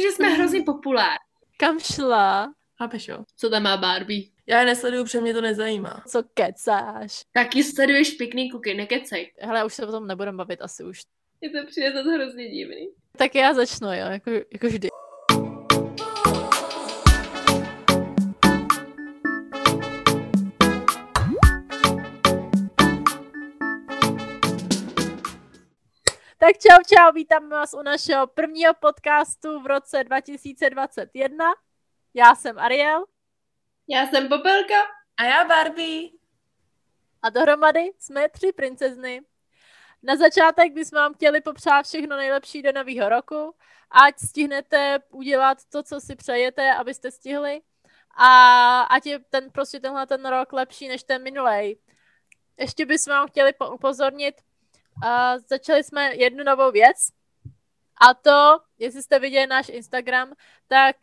protože jsme hrozně populární. Kam šla? Chápeš jo? Co tam má Barbie? Já je nesleduju, protože mě to nezajímá. Co kecáš? Taky sleduješ pěkný kuky, nekecej. Hele, už se o tom nebudem bavit asi už. Je to přijde to hrozně divný. Tak já začnu, jo, jako, jako vždy. Tak čau, čau, vítáme vás u našeho prvního podcastu v roce 2021. Já jsem Ariel Já jsem Popelka. A já Barbie. a dohromady jsme tři princezny. Na začátek bychom vám chtěli popřát všechno nejlepší do nového roku, ať stihnete udělat to, co si přejete, abyste stihli a ať je ten, prostě tenhle ten rok lepší než ten minulej. Ještě bychom vám chtěli po- upozornit, uh, začali jsme jednu novou věc a to, jestli jste viděli náš Instagram, tak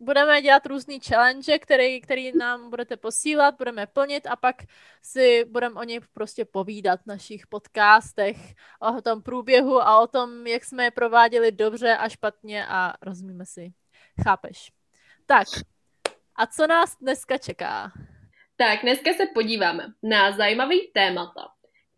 budeme dělat různý challenge, který, který nám budete posílat, budeme plnit a pak si budeme o nich prostě povídat v našich podcastech, o tom průběhu a o tom, jak jsme je prováděli dobře a špatně a rozumíme si. Chápeš? Tak, a co nás dneska čeká? Tak, dneska se podíváme na zajímavý témata,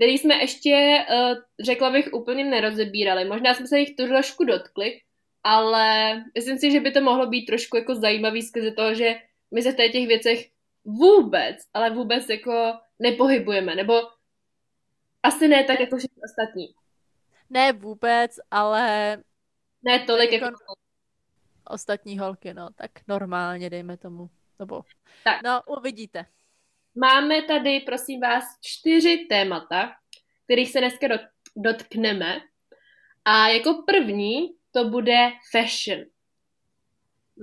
který jsme ještě, uh, řekla bych, úplně nerozebírali. Možná jsme se jich trošku dotkli, ale myslím si, že by to mohlo být trošku jako zajímavý skrze toho, že my se v těch věcech vůbec, ale vůbec jako nepohybujeme, nebo asi ne tak jako všichni ostatní. Ne vůbec, ale Ne tolik jako... jako- ostatní holky, no, tak normálně dejme tomu. Nebo, Tak. no, uvidíte. Máme tady, prosím vás, čtyři témata, kterých se dneska dot- dotkneme. A jako první to bude fashion.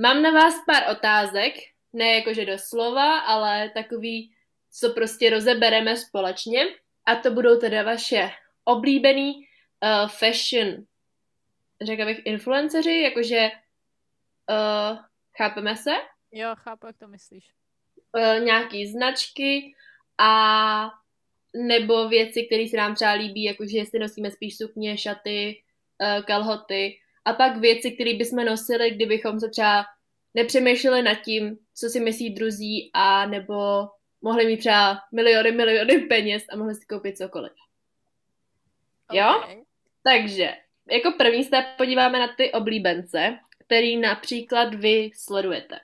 Mám na vás pár otázek, ne jakože doslova, ale takový, co prostě rozebereme společně. A to budou teda vaše oblíbený uh, fashion, řekla bych, influenceři, jakože uh, chápeme se? Jo, chápu, jak to myslíš. Uh, nějaký značky a nebo věci, které se nám třeba líbí, jakože jestli nosíme spíš sukně, šaty, uh, kalhoty a pak věci, které bychom nosili, kdybychom se třeba nepřemýšleli nad tím, co si myslí druzí a nebo mohli mít třeba miliony, miliony peněz a mohli si koupit cokoliv. Jo? Okay. Takže, jako první se podíváme na ty oblíbence, který například vy sledujete.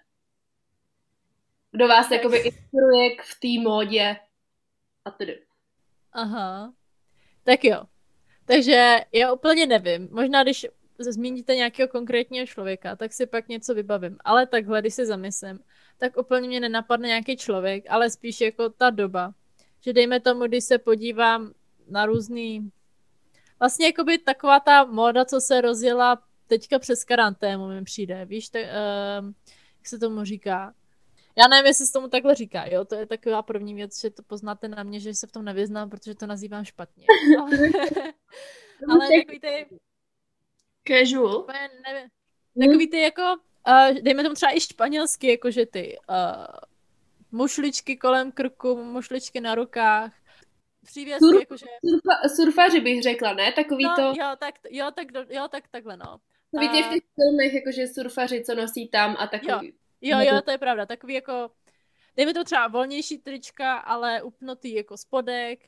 Kdo vás jakoby inspiruje v té módě a tedy. Aha. Tak jo. Takže já úplně nevím. Možná, když zmíníte nějakého konkrétního člověka, tak si pak něco vybavím. Ale takhle, když se zamyslím, tak úplně mě nenapadne nějaký člověk, ale spíš jako ta doba. Že dejme tomu, když se podívám na různý... Vlastně jakoby taková ta móda, co se rozjela teďka přes karanténu mi přijde, víš, tak, um, jak se tomu říká. Já nevím, jestli se tomu takhle říká, jo, to je taková první věc, že to poznáte na mě, že se v tom nevyznám, protože to nazývám špatně. Ale, ale takový ty, Casual. nevím, takový ty jako, uh, dejme tomu třeba i španělsky, jakože ty uh, mušličky kolem krku, mušličky na rukách, přívěsky, Sur- jakože, Surfa, surfaři bych řekla, ne? Takový no, to, jo, tak, jo, tak, jo, tak takhle, no. takový ty v a- těch filmech, jakože surfaři, co nosí tam a takový. Jo, Nebo- jo, to je pravda. Takový jako, dejme to třeba volnější trička, ale upnutý jako spodek.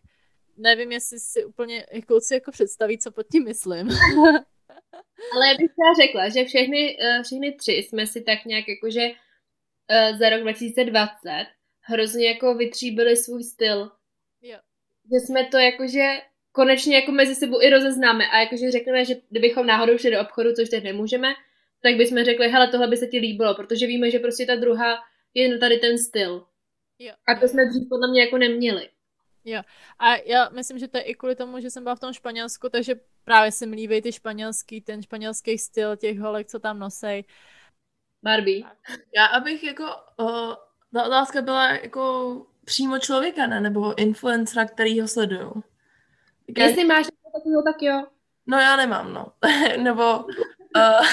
Nevím, jestli si úplně jako, si jako představí, co pod tím myslím. Ale já bych třeba řekla, že všechny, eh, všechny tři jsme si tak nějak jakože eh, za rok 2020 hrozně jako vytříbili svůj styl. Jo. Že jsme to jakože konečně jako mezi sebou i rozeznáme a jakože řekneme, že kdybychom náhodou šli do obchodu, což teď nemůžeme, tak bychom řekli, hele, tohle by se ti líbilo, protože víme, že prostě ta druhá je tady ten styl. Jo. A to jsme dřív podle mě jako neměli. A já myslím, že to je i kvůli tomu, že jsem byla v tom Španělsku, takže právě se mi líbí ty španělský, ten španělský styl těch holek, co tam nosej. Barbie. Já abych jako, uh, ta otázka byla jako přímo člověka, ne? Nebo influencera, který ho sleduju. Tak já, Jestli máš něco takového, tak jo. no já nemám, no. Nebo uh,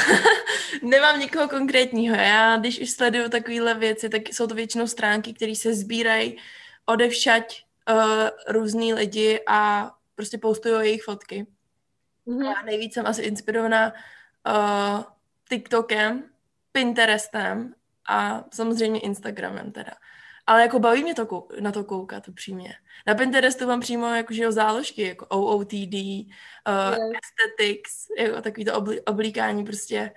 nemám nikoho konkrétního. Já, když už sleduju takovéhle věci, tak jsou to většinou stránky, které se sbírají odevšať uh, různý lidi a prostě postují jejich fotky. Mhm. Já nejvíc jsem asi inspirovaná uh, TikTokem, Pinterestem a samozřejmě Instagramem teda. Ale jako baví mě to kou- na to koukat upřímně. Na Pinterestu mám přímo jakože jo, záložky, jako OOTD, uh, Jo. aesthetics, jako takový to obli- oblíkání prostě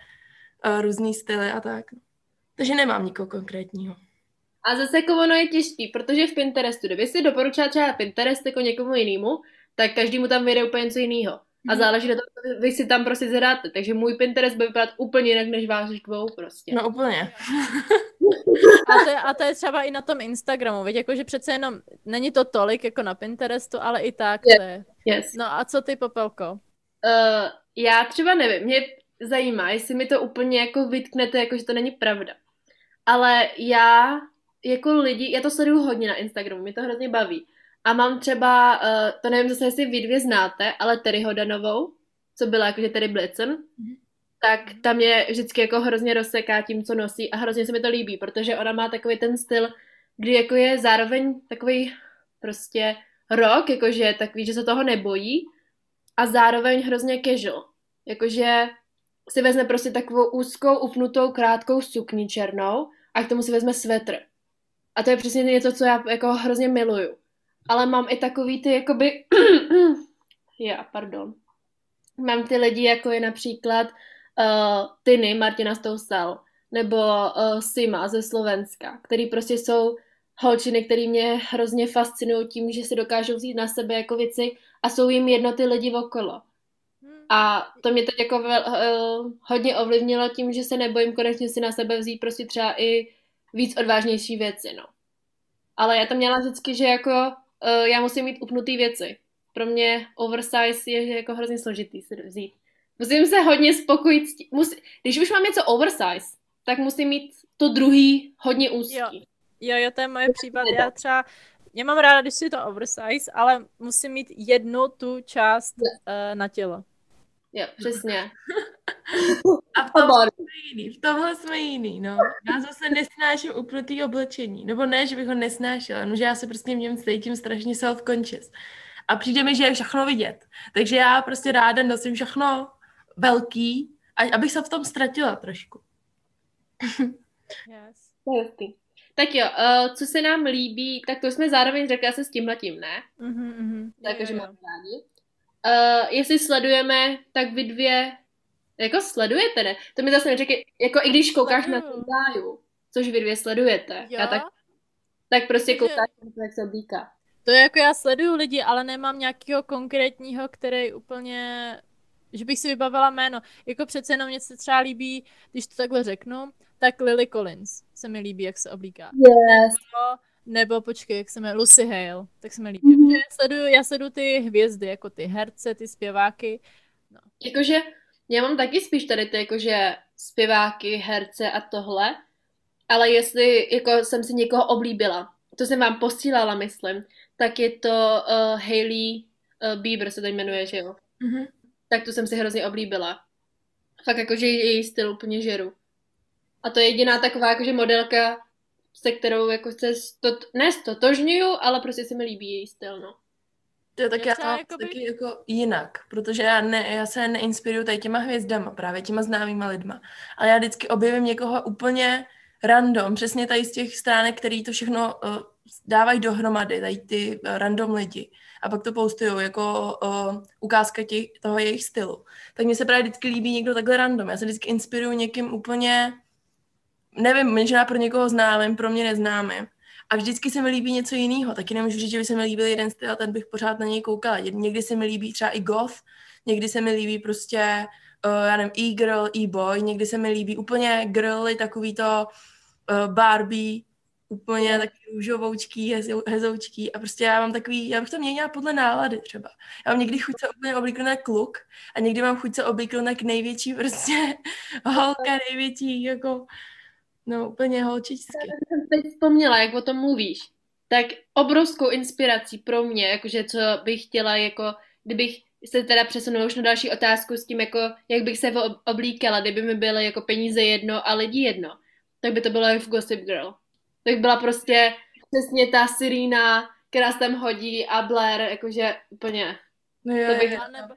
uh, různý styly a tak. Takže nemám nikoho konkrétního. A zase jako ono je těžký, protože v Pinterestu, kdyby si doporučila třeba Pinterest jako někomu jinému, tak každému tam vyjde úplně něco jiného. A Mhm. záleží na tom, co vy si tam prostě zadáte. Takže můj Pinterest bude vypadat úplně jinak než váš dvou prostě. No úplně. A to, je, a to je třeba i na tom Instagramu, víš, jakože přece jenom není to tolik jako na Pinterestu, ale i tak Je. to je. Yes. No a co ty, Popelko? Uh, já třeba nevím, mě zajímá, jestli mi to úplně jako vytknete, jako že to není pravda. Ale já jako lidi, já to sleduju hodně na Instagramu, mě to hrozně baví. A mám třeba, uh, to nevím zase, jestli vy dvě znáte, ale Terry Hodanovou, co byla jakože Terry Blitzen, Mhm. tak tam je vždycky jako hrozně rozseká tím, co nosí a hrozně se mi to líbí, protože ona má takový ten styl, kdy jako je zároveň takový prostě rok, jakože takový, že se toho nebojí a zároveň hrozně casual. Jakože si vezme prostě takovou úzkou, upnutou, krátkou sukni černou a k tomu si vezme svetr. A to je přesně něco, co já jako hrozně miluju. Ale mám i takový ty jakoby... já, pardon. Mám ty lidi, jako je například uh, Tiny, Martina Stousal, nebo uh, Sima ze Slovenska, který prostě jsou holčiny, který mě hrozně fascinují tím, že si dokážou vzít na sebe jako věci a jsou jim jedno ty lidi okolo. A to mě teď jako vel, uh, hodně ovlivnilo tím, že se nebojím konečně si na sebe vzít prostě třeba i víc odvážnější věci, no. Ale já to měla vždycky, že jako uh, já musím mít upnutý věci. Pro mě oversize je jako hrozně složitý si vzít. Musím se hodně spokojit. Musí, když už mám něco oversize, tak musím mít to druhý hodně úzký. Jo. Jo, jo, to je moje případ. Já třeba, já mám ráda, když je to oversize, ale musím mít jednu tu část uh, na tělo. Jo, přesně. A v tomhle jsme jiný, v tomhle jsme jiný, no. Já zase nesnáším upnutý oblečení. Nebo ne, že bych ho nesnášela, jenom že já se prostě v něm cítím strašně self-conscious. A přijde mi, že je všechno vidět. Takže já prostě ráda nosím všechno velký, a- abych se v tom ztratila trošku. Yes. Tak jo, uh, co se nám líbí, tak to jsme zároveň řekla se s tímhletím, ne? Mhm, mhm. Takže máme rádi. Uh, jestli sledujeme, tak vy dvě, jako sledujete, ne? To mi zase neřekej, jako i když koukáš na Sleduju. Zendáju, což vy dvě sledujete, Jo? já tak, tak prostě Takže- koukáš na to, jak se oblíká. To je jako já sleduju lidi, ale nemám nějakého konkrétního, který úplně, že bych si vybavila jméno. Jako přece jenom mě se třeba líbí, když to takhle řeknu, tak Lily Collins se mi líbí, jak se oblíká. Yes. Nebo, nebo počkej, jak se jmenuje, Lucy Hale, tak se mi líbí. Mhm. Mm-hmm. Já, sleduju, já sleduju ty hvězdy, jako ty herce, ty zpěváky. Jakože, já mám taky spíš tady ty jakože zpěváky, herce a tohle, ale jestli jako jsem si někoho oblíbila, to jsem vám posílala, myslím, tak je to uh, Hailey uh, Bieber se to jmenuje, že jo? Mhm. tak tu jsem si hrozně oblíbila. Fakt jakože její styl úplně žeru. A to je jediná taková jakože modelka, se kterou jako se stot, ne stotožňuju, ale prostě se mi líbí její styl, no. To je tak Já třeba mám jakoby- taky jako jinak, protože já, ne, já se neinspiruju tady těma hvězdama, právě těma známýma lidma. Ale já vždycky objevím někoho úplně random, přesně tady z těch stránek, který to všechno uh, dávají dohromady, tady ty uh, random lidi. A pak to postují jako uh, ukázka těch, toho jejich stylu. Tak mně se právě vždycky líbí někdo takhle random. Já se vždycky inspiruju někým úplně, nevím, možná pro někoho známým, pro mě neznámým. A vždycky se mi líbí něco jiného. Taky nemůžu říct, že by se mi líbil jeden styl a ten bych pořád na něj koukala. Někdy se mi líbí třeba i goth, někdy se mi líbí prostě, uh, já nevím, e-girl, e-boy, někdy se mi líbí úplně girly, takový to uh, Barbie, úplně taky růžovoučký, hezou, hezoučký a prostě já mám takový, já bych to měnila podle nálady třeba. Já mám někdy chuť se úplně oblíknout jak kluk a někdy mám chuť se oblíknout jak největší prostě holka, největší jako, no úplně holčičsky. jsem teď vzpomněla, jak o tom mluvíš, tak obrovskou inspirací pro mě, jakože co bych chtěla, jako kdybych se teda přesunula už na další otázku s tím, jako jak bych se ob- oblíkala, kdyby mi byly jako peníze jedno a lidi jedno, tak by to bylo jak v Gossip Girl. Tak byla prostě přesně ta Serena, která se tam hodí a Blair, jakože úplně No jo, To bych- jo, A nebo-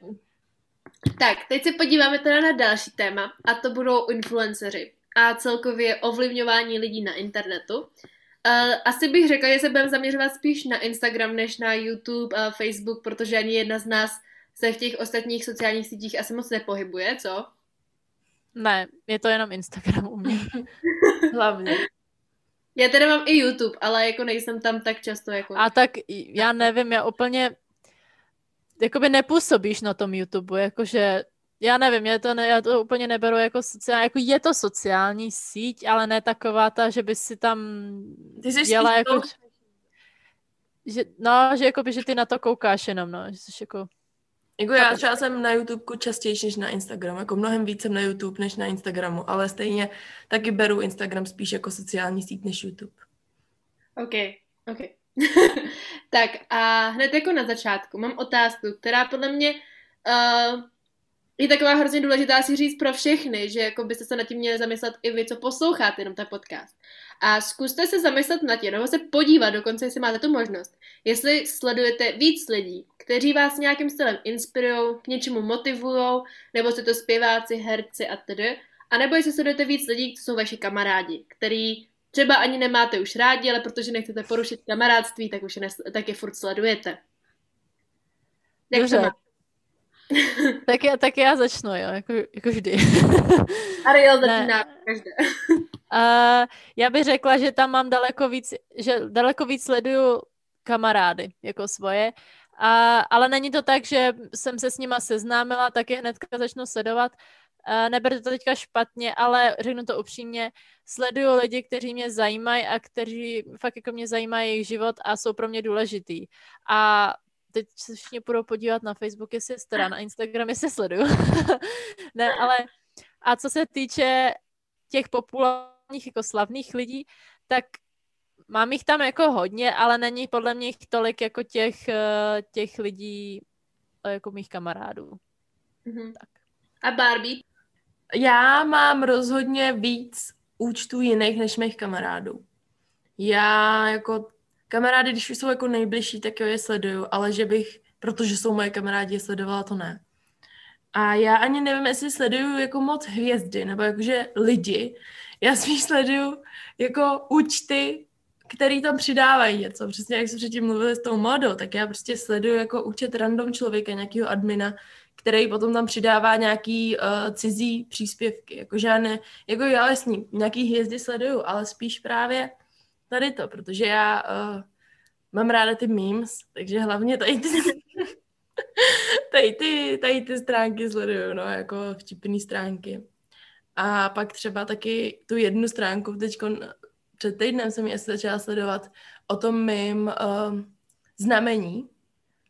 Tak, teď se podíváme teda na další téma a to budou influenceři a celkově ovlivňování lidí na internetu. Uh, asi bych řekla, že se budeme zaměřovat spíš na Instagram než na YouTube a Facebook, protože ani jedna z nás se v těch ostatních sociálních sítích asi moc nepohybuje, co? Ne, je to jenom Instagram u mě. Hlavně. Já teda mám i YouTube, ale jako nejsem tam tak často jako... A tak já nevím, já úplně jakoby nepůsobíš na tom YouTube, jakože já nevím, já to, ne, já to úplně neberu jako sociální, jako je to sociální síť, ale ne taková ta, že by si tam Ty jsi jela spíš jako, to- že, no, že jakoby, že ty na to koukáš jenom, no, že jsi jako, Jako já třeba jsem na YouTube častěji než na Instagramu, jako mnohem víc jsem na YouTube než na Instagramu, ale stejně taky beru Instagram spíš jako sociální síť než YouTube. OK, OK. tak a hned jako na začátku mám otázku, která podle mě uh, je taková hrozně důležitá si říct pro všechny, že jako byste se nad tím měli zamyslet i vy, co posloucháte jenom ten podcast. A zkuste se zamyslet nad tím, nebo se podívat dokonce, jestli máte tu možnost, jestli sledujete víc lidí, kteří vás nějakým stylem inspirují, k něčemu motivují, nebo jste to zpěváci, herci a tedy, a nebo jestli sledujete víc lidí, co jsou vaši kamarádi, který třeba ani nemáte už rádi, ale protože nechcete porušit kamarádství, tak už je, tak je furt sledujete. Jak to Dobře. tak, já, tak já začnu, jo, jako, jako vždy. Ariel začíná každé. Uh, já bych řekla, že tam mám daleko víc, že daleko víc sleduju kamarády jako svoje, a, ale není to tak, že jsem se s nima seznámila, tak je hnedka začnu sledovat. Uh, neberte to teďka špatně, ale řeknu to upřímně, sleduju lidi, kteří mě zajímají a kteří fakt jako mě zajímají jejich život a jsou pro mě důležitý. A teď se všichni budou podívat na Facebook, jestli je teda, na Instagram, jestli sleduju. ne, ale a co se týče těch populárních jako slavných lidí, tak mám jich tam jako hodně, ale není podle mě jich tolik jako těch, eh, těch lidí, eh, jako mých kamarádů. Mhm. Tak. A Barbie? Já mám rozhodně víc účtů jiných než mých kamarádů. Já jako kamarády, když už jsou jako nejbližší, tak jo, je sleduju, ale že bych, protože jsou moje kamarádi, je sledovala, to ne. A já ani nevím, jestli sleduju jako moc hvězdy, nebo jakože lidi. Já spíš sleduju jako účty, který tam přidávají něco. Přesně jak jsme předtím mluvili s tou modou, tak já prostě sleduju jako účet random člověka, nějakého admina, který potom tam přidává nějaký uh, cizí příspěvky. Jako žádné, jako já jasný, nějaký hvězdy sleduju, ale spíš právě tady to, protože já uh, mám ráda ty memes, takže hlavně tady ty, tady ty, tady ty stránky sleduju, no, jako vtipný stránky. A pak třeba taky tu jednu stránku, teď před týdnem jsem ji asi začala sledovat o tom mým uh, znamení.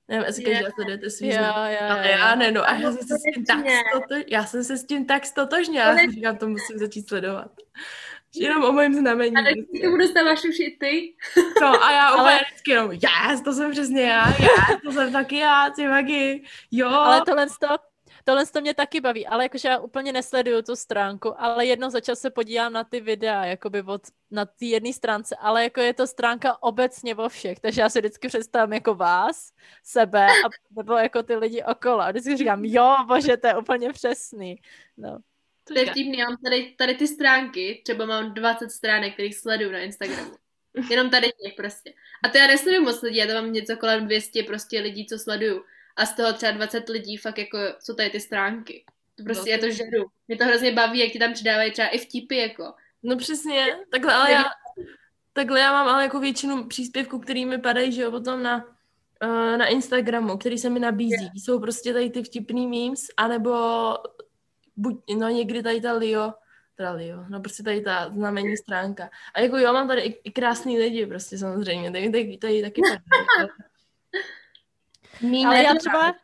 Nevím, jestli Je. každá sledujete svý znamení. jo, Ale já ne, no. A já jsem se s tím tak stotož... já jsem se s tím tak stotožnila. Já říkám, to musím začít sledovat. Jenom o mém znamení. A teď prostě. to budu stávat už i ty. No a já Ale- vždycky jenom, yes, to jsem přesně já, yes, to jsem taky já, ty magi, jo. Ale tohle to, tohle to mě taky baví, ale jakože já úplně nesleduju tu stránku, ale jednou za čas se podívám na ty videa, jakoby od, na té jedné stránce, ale jako je to stránka obecně o všech, takže já si vždycky představím jako vás, sebe, a, nebo jako ty lidi okolo. A vždycky říkám, jo, bože, to je úplně přesný. No. To je vtipný, já mám tady, tady ty stránky, třeba mám 20 stránek, kterých sleduju na Instagramu. Jenom tady těch prostě. A to já nesleduju moc lidí, já tam mám něco kolem 200 prostě lidí, co sleduju. A z toho třeba 20 lidí fakt jako jsou tady ty stránky. To prostě já to žeru. Mě to hrozně baví, jak ti tam přidávají třeba i vtipy jako. No přesně, takhle, ale já, takhle já mám ale jako většinu příspěvků, který mi padají, že jo, potom na, uh, na Instagramu, který se mi nabízí. Jsou prostě tady ty vtipný memes, anebo buď, no někdy tady ta Leo, teda Leo, no prostě tady ta znamení stránka. A jako jo, mám tady i, i krásný lidi prostě samozřejmě, tady, tady, tady taky padají. ale- já třeba-.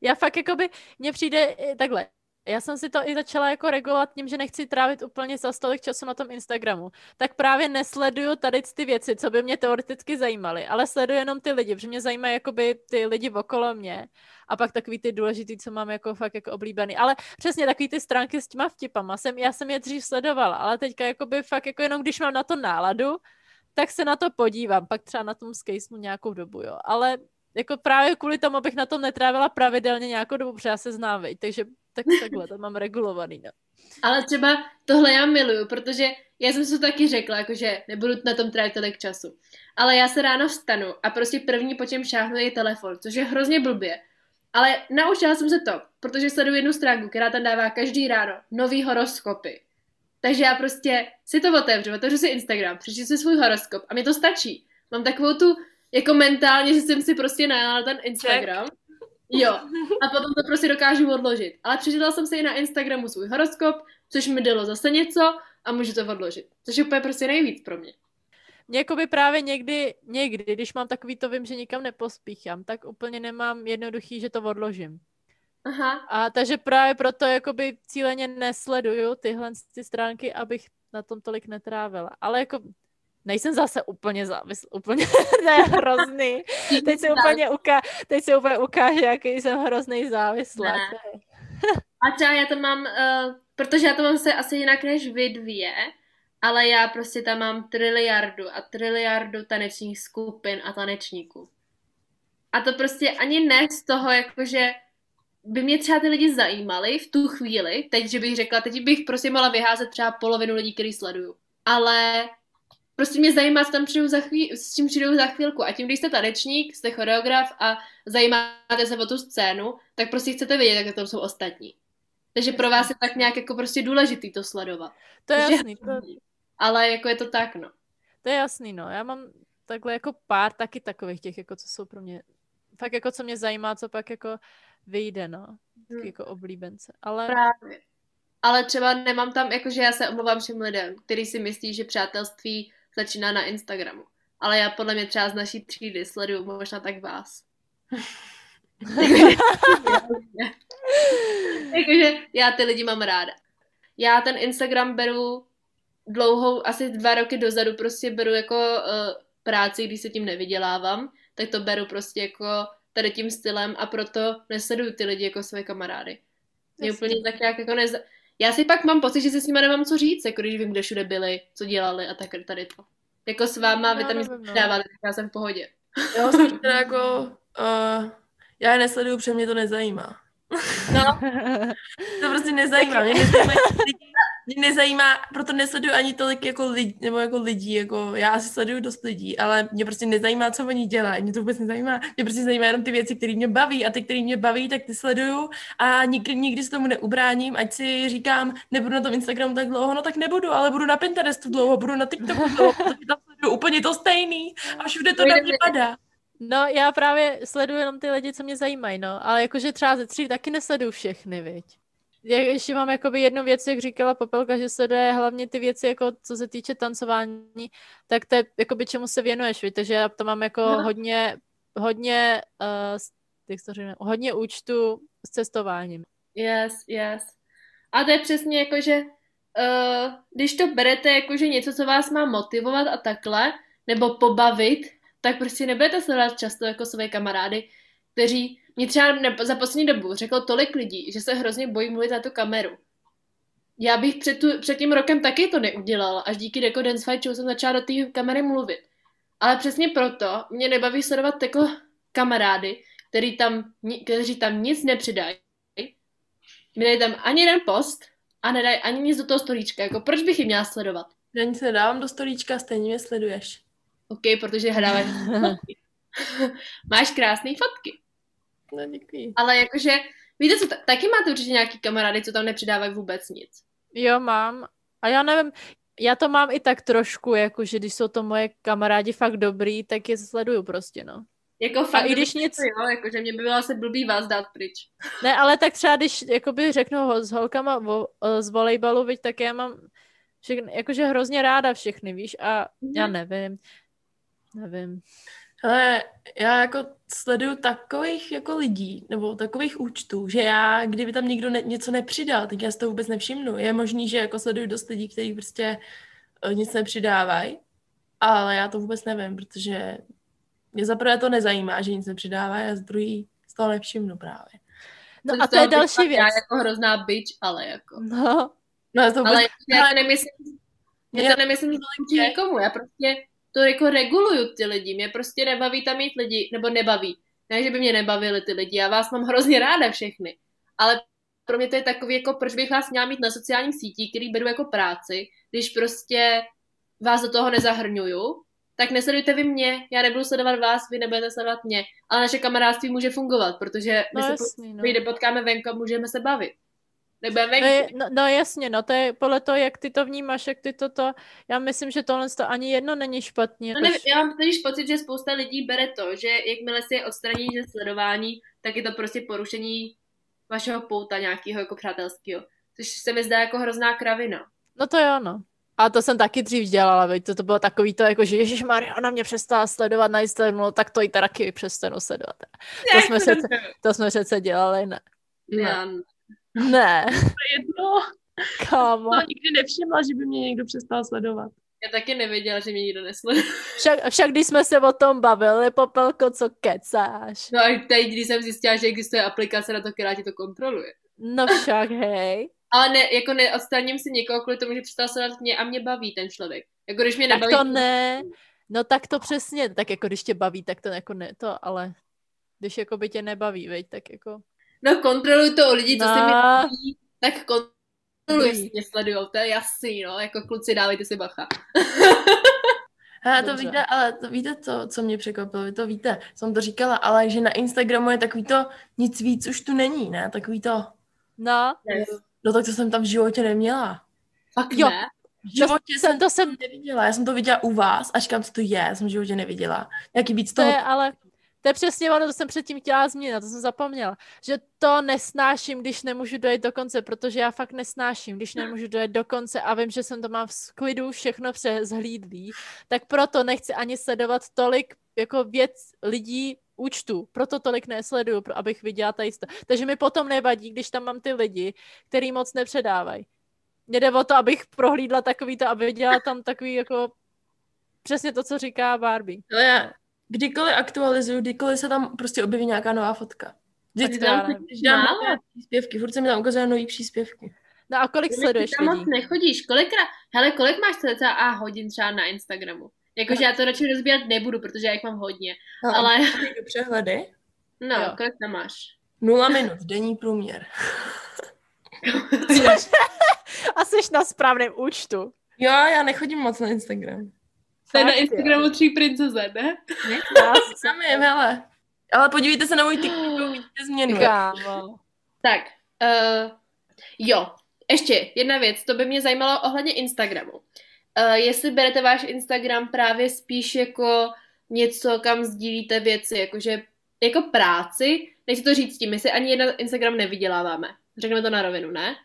Já fakt jakoby, mně přijde i takhle, já jsem si to i začala jako regulovat tím, že nechci trávit úplně za tolik času na tom Instagramu. Tak právě nesleduju tady ty věci, co by mě teoreticky zajímaly, ale sleduju jenom ty lidi, protože mě zajímají jakoby ty lidi okolo mě a pak takový ty důležitý, co mám jako fakt jako oblíbený. Ale přesně takový ty stránky s těma vtipama, jsem, já jsem je dřív sledovala, ale teďka jakoby fakt jako jenom když mám na to náladu, tak se na to podívám, pak třeba na tom skejsnu nějakou dobu, jo. Ale jako právě kvůli tomu, abych na tom netrávila pravidelně nějakou dobu, protože já se znám, takže tak takhle to mám regulovaný. No. Ale třeba tohle já miluju, protože já jsem si to taky řekla, jakože nebudu na tom trávit tolik času. Ale já se ráno vstanu a prostě první po čem šáhnu je telefon, což je hrozně blbě. Ale naučila jsem se to, protože sleduju jednu stránku, která tam dává každý ráno nový horoskopy. Takže já prostě si to otevřu, otevřu si Instagram, přečtu si svůj horoskop a mě to stačí. Mám takovou tu, jako mentálně, že jsem si prostě najala ten Instagram. Check. Jo, a potom to prostě dokážu odložit. Ale přečetla jsem si i na Instagramu svůj horoskop, což mi dalo zase něco a můžu to odložit. Což je úplně prostě nejvíc pro mě. Mě jako by právě někdy, někdy, když mám takový to, vím, že nikam nepospíchám, tak úplně nemám jednoduchý, že to odložím. Aha. A takže právě proto jakoby cíleně nesleduju tyhle ty stránky, abych na tom tolik netrávila. Ale jako nejsem zase úplně závislý, úplně to je hrozný. Teď se úplně, uká, teď se úplně ukáže, jaký jsem hrozný závislá. A třeba já to mám, uh, protože já to mám se asi jinak než vy dvě, ale já prostě tam mám triliardu a triliardu tanečních skupin a tanečníků. A to prostě ani ne z toho, jakože by mě třeba ty lidi zajímali v tu chvíli, teď, že bych řekla, teď bych prostě mohla vyházet třeba polovinu lidí, který sleduju. Ale prostě mě zajímá, co tam přijdou za chvíli, s čím přijdou za chvílku. A tím, když jste tanečník, jste choreograf a zajímáte se o tu scénu, tak prostě chcete vědět, jak tam jsou ostatní. Takže pro vás je tak nějak jako prostě důležitý to sledovat. To je jasný. To... Ale jako je to tak, no. To je jasný, no. Já mám takhle jako pár taky takových těch, jako co jsou pro mě, fakt jako co mě zajímá, co pak jako vyjde, no. Hmm. Jako oblíbence. Ale... Právě. Ale třeba nemám tam, jakože já se omlouvám všem lidem, kteří si myslí, že přátelství začíná na Instagramu. Ale já podle mě třeba z naší třídy sleduju možná tak vás. Jakože já ty lidi mám ráda. Já ten Instagram beru dlouhou, asi dva roky dozadu prostě beru jako uh, práci, když se tím nevydělávám, tak to beru prostě jako tady tím stylem a proto nesleduju ty lidi jako své kamarády. Mě úplně tak nějak jako neza... Já si pak mám pocit, že se s nimi nemám co říct, jako když vím, kde všude byli, co dělali a tak tady to. Jako s váma, vy tam nic no. dávali, tak já jsem v pohodě. Já jsem teda jako, uh, já je nesleduju, protože mě to nezajímá. No, to prostě nezajímá. Mě nezajímá, mě nezajímá, proto nesleduju ani tolik jako lidí, nebo jako lidí, jako já asi sleduju dost lidí, ale mě prostě nezajímá, co oni dělají, mě to vůbec nezajímá, mě prostě zajímá jenom ty věci, které mě baví a ty, které mě baví, tak ty sleduju a nikdy, nikdy se tomu neubráním, ať si říkám, nebudu na tom Instagramu tak dlouho, no tak nebudu, ale budu na Pinterestu dlouho, budu na TikToku dlouho, protože tam sleduju úplně to stejný a všude to na mě padá. No, já právě sleduju jenom ty lidi, co mě zajímají, no. Ale jakože třeba ze tří taky nesleduju všechny, viď. Já ještě mám jakoby jednu věc, jak říkala Popelka, že sleduje hlavně ty věci, jako co se týče tancování, tak to je jakoby čemu se věnuješ, viď. Takže já to mám jako no. hodně, hodně, uh, jak to říkám, hodně účtu s cestováním. Yes, yes. A to je přesně jako, že uh, když to berete jako, že něco, co vás má motivovat a takhle, nebo pobavit, tak prostě nebudete sledovat často jako své kamarády, kteří mě třeba za poslední dobu řekl tolik lidí, že se hrozně bojí mluvit na tu kameru. Já bych před, tu, před tím rokem taky to neudělala, až díky Decodence Fight Show jsem začala do té kamery mluvit. Ale přesně proto mě nebaví sledovat jako kamarády, který tam, kteří tam nic nepřidají, nedají tam ani jeden post a nedají ani nic do toho storíčka. Jako proč bych ji měla sledovat? Já nic nedávám do storíčka, stejně mě sleduješ. OK, protože hráváš fotky. Máš krásné fotky. No, děkuji. Ale jakože, víte co, taky máte určitě nějaký kamarády, co tam nepřidávají vůbec nic. Jo, mám. A já nevím, já to mám i tak trošku, jakože když jsou to moje kamarádi fakt dobrý, tak je sleduju prostě, no. Jako fakt, a i když nic... Jo, jakože mě by bylo asi blbý vás dát pryč. Ne, ale tak třeba, když jakoby řeknu s holkama vo, z volejbalu, viď, tak já mám všechny, jakože hrozně ráda všechny, víš, a mm. já nevím, nevím. Ale já jako sleduju takových jako lidí, nebo takových účtů, že já, kdyby tam někdo ne, něco nepřidal, tak já si to vůbec nevšimnu. Je možný, že jako sleduju dost lidí, kteří prostě uh, nic nepřidávají, ale já to vůbec nevím, protože mě za prvé to nezajímá, že nic nepřidávají a z druhý z toho nevšimnu právě. No a to je další věc. Já jako hrozná bitch, ale jako. No. no to ale já to nemyslím, já to nemyslím, že to někomu, já prostě to jako reguluju ty lidi. Mě prostě nebaví tam mít lidi, nebo nebaví. Ne, že by mě nebavili ty lidi, já vás mám hrozně ráda všechny, ale pro mě to je takový, jako proč bych vás měla mít na sociálním sítí, který beru jako práci, když prostě vás do toho nezahrnuju, tak nesledujte vy mě, já nebudu sledovat vás, vy nebudete sledovat mě, ale naše kamarádství může fungovat, protože my No se jasný, no. vyjde, potkáme venku a můžeme se bavit. Nebudeme No, venku. je, no, no jasně, no to je podle toho, jak ty to vnímáš, jak ty to to, já myslím, že tohle to ani jedno není špatně. No jakož- nevím, já mám totiž pocit, že spousta lidí bere to, že jakmile si je odstraní ze sledování, tak je to prostě porušení vašeho pouta nějakého jako přátelského. Což se mi zdá jako hrozná kravina. No to jo, no. A to jsem taky dřív dělala, veď to, to bylo takový to, jako, že Ježíš Maria, ona mě přestala sledovat na Instagramu, no, tak to i taky přestanu sledovat. To jsme, se, to jsme přece dělali, ne. Ne, Já, ne, Jedno, kámo. to nikdy nevšimla, že by mě někdo přestal sledovat. já taky nevěděla, že mě nikdo nesleduje. Však, však když jsme se o tom bavili, Popelko, co kecáš? No a teď, když jsem zjistila, že existuje aplikace na to, která ti to kontroluje. No však, hej. Ale ne, jako neodstraním si někoho kvůli tomu, že přestal sledovat mě a mě baví ten člověk. Jako když mě Tak nebaví... to ne, no tak to přesně, tak jako když tě baví, tak to jako ne, to, ale když jako by tě nebaví, veď, tak jako... No kontroluj to u lidí, co se mi No. baví, tak kontroluj, jestli mě sledujou, to je jasný, no, jako kluci, dávejte si bacha. A to Dobře. víte, ale to víte, co, co mě překvapilo, vy to víte, jsem to říkala, ale že na Instagramu je takový to, nic víc už tu není, ne? Takový to, No, no tak to jsem tam v životě neměla. Fakt Jo. ne? V životě jsem, jsem to jsem, neviděla, já jsem to viděla u vás a říkám, co to je, já jsem v životě neviděla. Jaký víc to toho, je ale, to je přesně ono, to jsem předtím chtěla změnit, to jsem zapomněla, že to nesnáším, když nemůžu dojet do konce, protože já fakt nesnáším, když nemůžu dojet do konce a vím, že jsem to mám v klidu všechno přezhlídlý, tak proto nechci ani sledovat tolik jako věc lidí účtu, proto tolik nesleduju, abych viděla tady to. Takže mi potom nevadí, když tam mám ty lidi, který moc nepředávají. Mně jde o to, abych prohlídla takový to a viděla tam takový jako přesně to, co říká Barbie. ale já kdykoliv aktualizuju, kdykoliv se tam prostě objeví nějaká nová fotka. Vždycky tam, dám nové příspěvky, furt se mi tam ukazuje nový příspěvky. No a kolik Ty sleduješ tam moc nechodíš, kolikrát, hele, kolik máš cca a hodin třeba na Instagramu? Jakože já to radši rozbírat nebudu, protože já jich mám hodně. Ale, Ale, do přehledy, no, Jo. kolik tam máš? nula minut, denní průměr. A jsi na správném účtu. Jo, já nechodím moc na Instagram. To je na. Instagramu tří princeze, ne? Já Tam je, hele. Ale podívejte se na můj TikTok, uvidíte změnu. Kámo. Tak, uh, jo, ještě jedna věc, to by mě zajímalo ohledně Instagramu. Uh, jestli berete váš Instagram právě spíš jako něco, kam sdílíte věci, jakože jako práci, nechci to říct tím, my si ani jeden Instagram nevyděláváme. Řekneme to na rovinu, ne?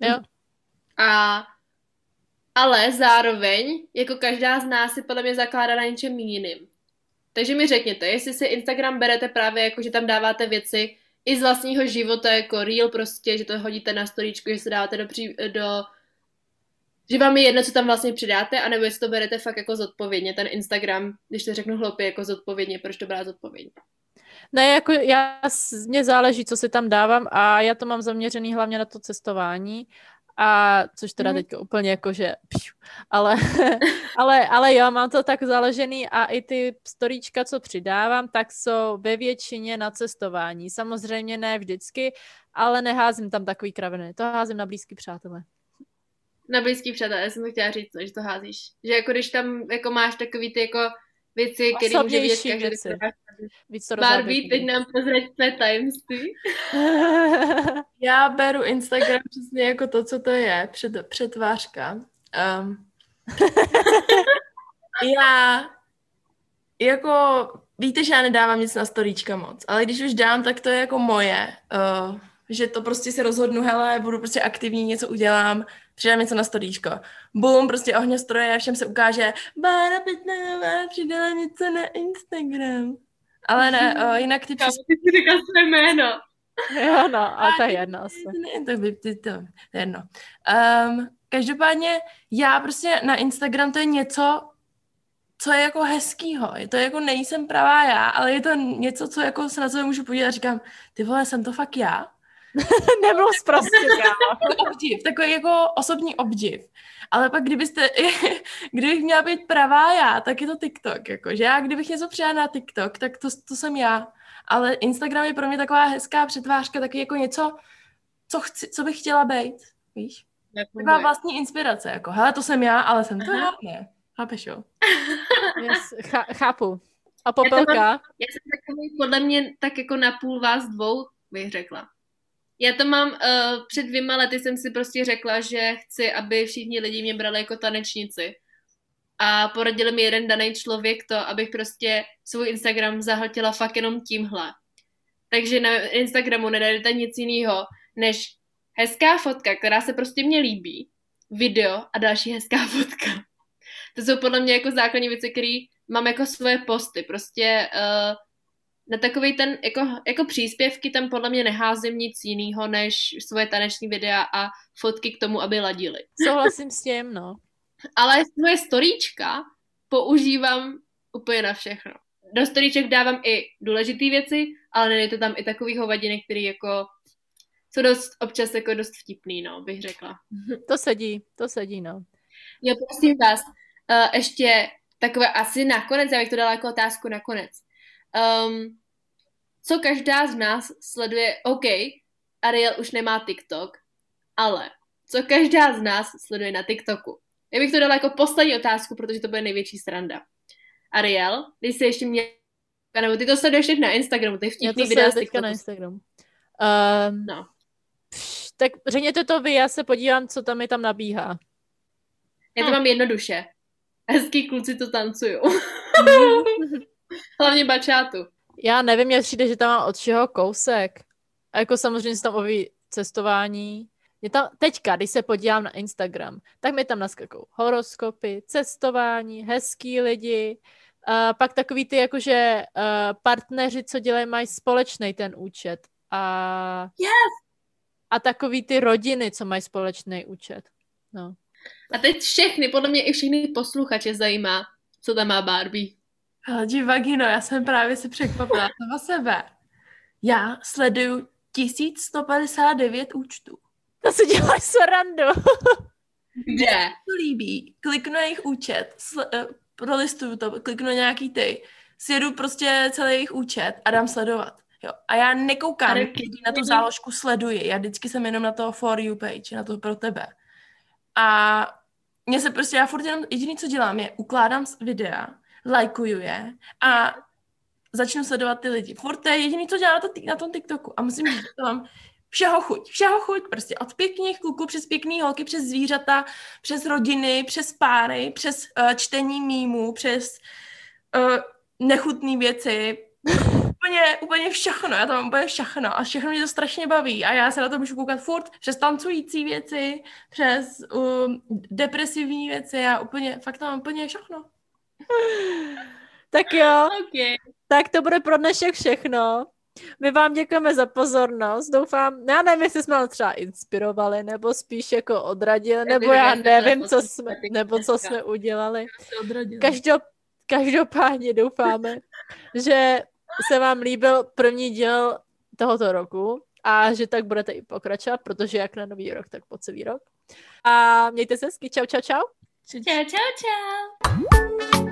Jo. A ale zároveň, jako každá z nás si podle mě zakládá na něčem jiným. Takže mi řekněte, jestli si Instagram berete právě jako, že tam dáváte věci i z vlastního života, jako real prostě, že to hodíte na storíčku, že se dáváte do, pří, do že vám je jedno, co tam vlastně přidáte, anebo jestli to berete fakt jako zodpovědně, ten Instagram, když to řeknu hloupě, jako zodpovědně, proč to brát zodpovědně? Ne, jako já, mně záleží, co si tam dávám a já to mám zaměřený hlavně na to cestování, a což teda Mhm. teďka úplně jako, že pšu, ale, ale, ale jo, mám to tak založený a i ty storíčka, co přidávám, tak jsou ve většině na cestování. Samozřejmě ne vždycky, ale neházím tam takový kraviny, to házím na blízký přátelé. Na blízký přátelé, já jsem to chtěla říct, no, že to házíš. Že jako když tam jako máš takový ty jako věci, které může Osobnější každý, věci. Víc to Barbie, teď nám pozrať své tajemství. Já beru Instagram přesně jako to, co to je, před, přetvářka. Um, já jako, víte, že já nedávám nic na storíčka moc, ale když už dám, tak to je jako moje. Uh, že to prostě si rozhodnu, hele, budu prostě aktivní, něco udělám, přidám něco na storíčko. Bum, prostě ohňostroje, všem se ukáže, Bára Pitnerová přidala něco na Instagram. Ale ne, uh, jinak ty Kámo, ty jsi říkal své jméno. jo, no, a to je jedno asi. Ne, to by to, to, to je jedno. Um, každopádně já prostě na Instagram to je něco, co je jako hezkýho. Je to jako nejsem pravá já, ale je to něco, co jako se na sebe můžu podívat a říkám, ty vole, jsem to fakt já? Nebyl zprostě, kámo. obdiv, takový jako osobní obdiv. Ale pak kdybyste, kdybych měla být pravá já, tak je to TikTok, jako, že já kdybych něco přidala na TikTok, tak to, to jsem já. ale Instagram je pro mě taková hezká přetvářka, taky jako něco, co, chci, co bych chtěla být, víš? Taková vlastní inspirace, jako, hele, to jsem já, ale jsem to já, ne. Chápeš, jo? Yes, ch- chápu. A popelka? Já, mám, já jsem takový podle mě tak jako na půl vás dvou, bych řekla. Já to mám, uh, před dvěma lety jsem si prostě řekla, že chci, aby všichni lidi mě brali jako tanečnici. A poradil mi jeden daný člověk to, abych prostě svůj Instagram zahltila fakt jenom tímhle. Takže na Instagramu nedajdete nic jiného, než hezká fotka, která se prostě mě líbí, video a další hezká fotka. To jsou podle mě jako základní věci, které mám jako svoje posty. Prostě uh, na takový ten, jako, jako příspěvky tam podle mě neházím nic jiného, než svoje taneční videa a fotky k tomu, aby ladily. Souhlasím s tím, no. Ale svoje storíčka používám úplně na všechno. Do storíček dávám i důležité věci, ale není to tam i takový hovadiny, který jako jsou dost občas jako dost vtipný, no, bych řekla. To sedí, to sedí, no. Jo, prosím vás, uh, ještě takové asi nakonec, já bych to dala jako otázku nakonec. Um, co každá z nás sleduje, OK, Ariel už nemá TikTok, ale co každá z nás sleduje na TikToku? Já bych to dala jako poslední otázku, protože to bude největší sranda. Ariel, když jsi ještě měl, nebo ty to sleduješ na Instagramu, ty vtipný videa z TikToku. na Instagramu. Um, no. Pš, tak řekněte to vy, já se podívám, co tam mi tam nabíhá. Já to hm. mám jednoduše. Hezký kluci to tancují. Hlavně bačátu. Já nevím, mě přijde, že tam mám od čeho kousek. A jako samozřejmě se tam oví cestování. Je tam, teďka, když se podívám na Instagram, tak mi tam naskakou horoskopy, cestování, hezký lidi, a pak takový ty jakože uh, partneři, co dělají, mají společný ten účet. A, yes! a takový ty rodiny, co mají společný účet. No. A teď všechny, podle mě i všechny posluchače zajímá, co tam má Barbie. Hladí vagino, já jsem právě se překvapila sama sebe. Já sleduju 1159 účtů. To si děláš srandu. Kde? to líbí, kliknu na jejich účet, sl- uh, prolistuju to, kliknu na nějaký ty, sjedu prostě celý jejich účet a dám sledovat. Jo. A já nekoukám, když na tu záložku sleduji. Já vždycky jsem jenom na to for you page, na to pro tebe. A mně se prostě, já furt jenom, jediný, co dělám, je ukládám videa, lajkuju je a začnu sledovat ty lidi. Furt to je jediný, co dělám na, to, na tom TikToku. A musím říct, že to mám všeho chuť, všeho chuť, prostě od pěkných kluků přes pěkný holky, přes zvířata, přes rodiny, přes páry, přes uh, čtení mýmů, přes uh, nechutné věci, úplně, úplně všechno, já mám úplně všechno a všechno mě to strašně baví a já se na to můžu koukat furt přes tancující věci, přes um, depresivní věci a úplně, fakt mám úplně všechno. Tak jo, okay. tak to bude pro dnešek všechno. My vám děkujeme za pozornost. Doufám, já nevím, jestli jsme třeba inspirovali, nebo spíš jako odradili, nebo já nevím, co jsme, nebo co jsme udělali. Každop, každopádně doufáme, že se vám líbil první díl tohoto roku a že tak budete i pokračovat, protože jak na nový rok, tak po celý rok. A mějte se hezky. Čau, čau, čau. Čau, čau, čau.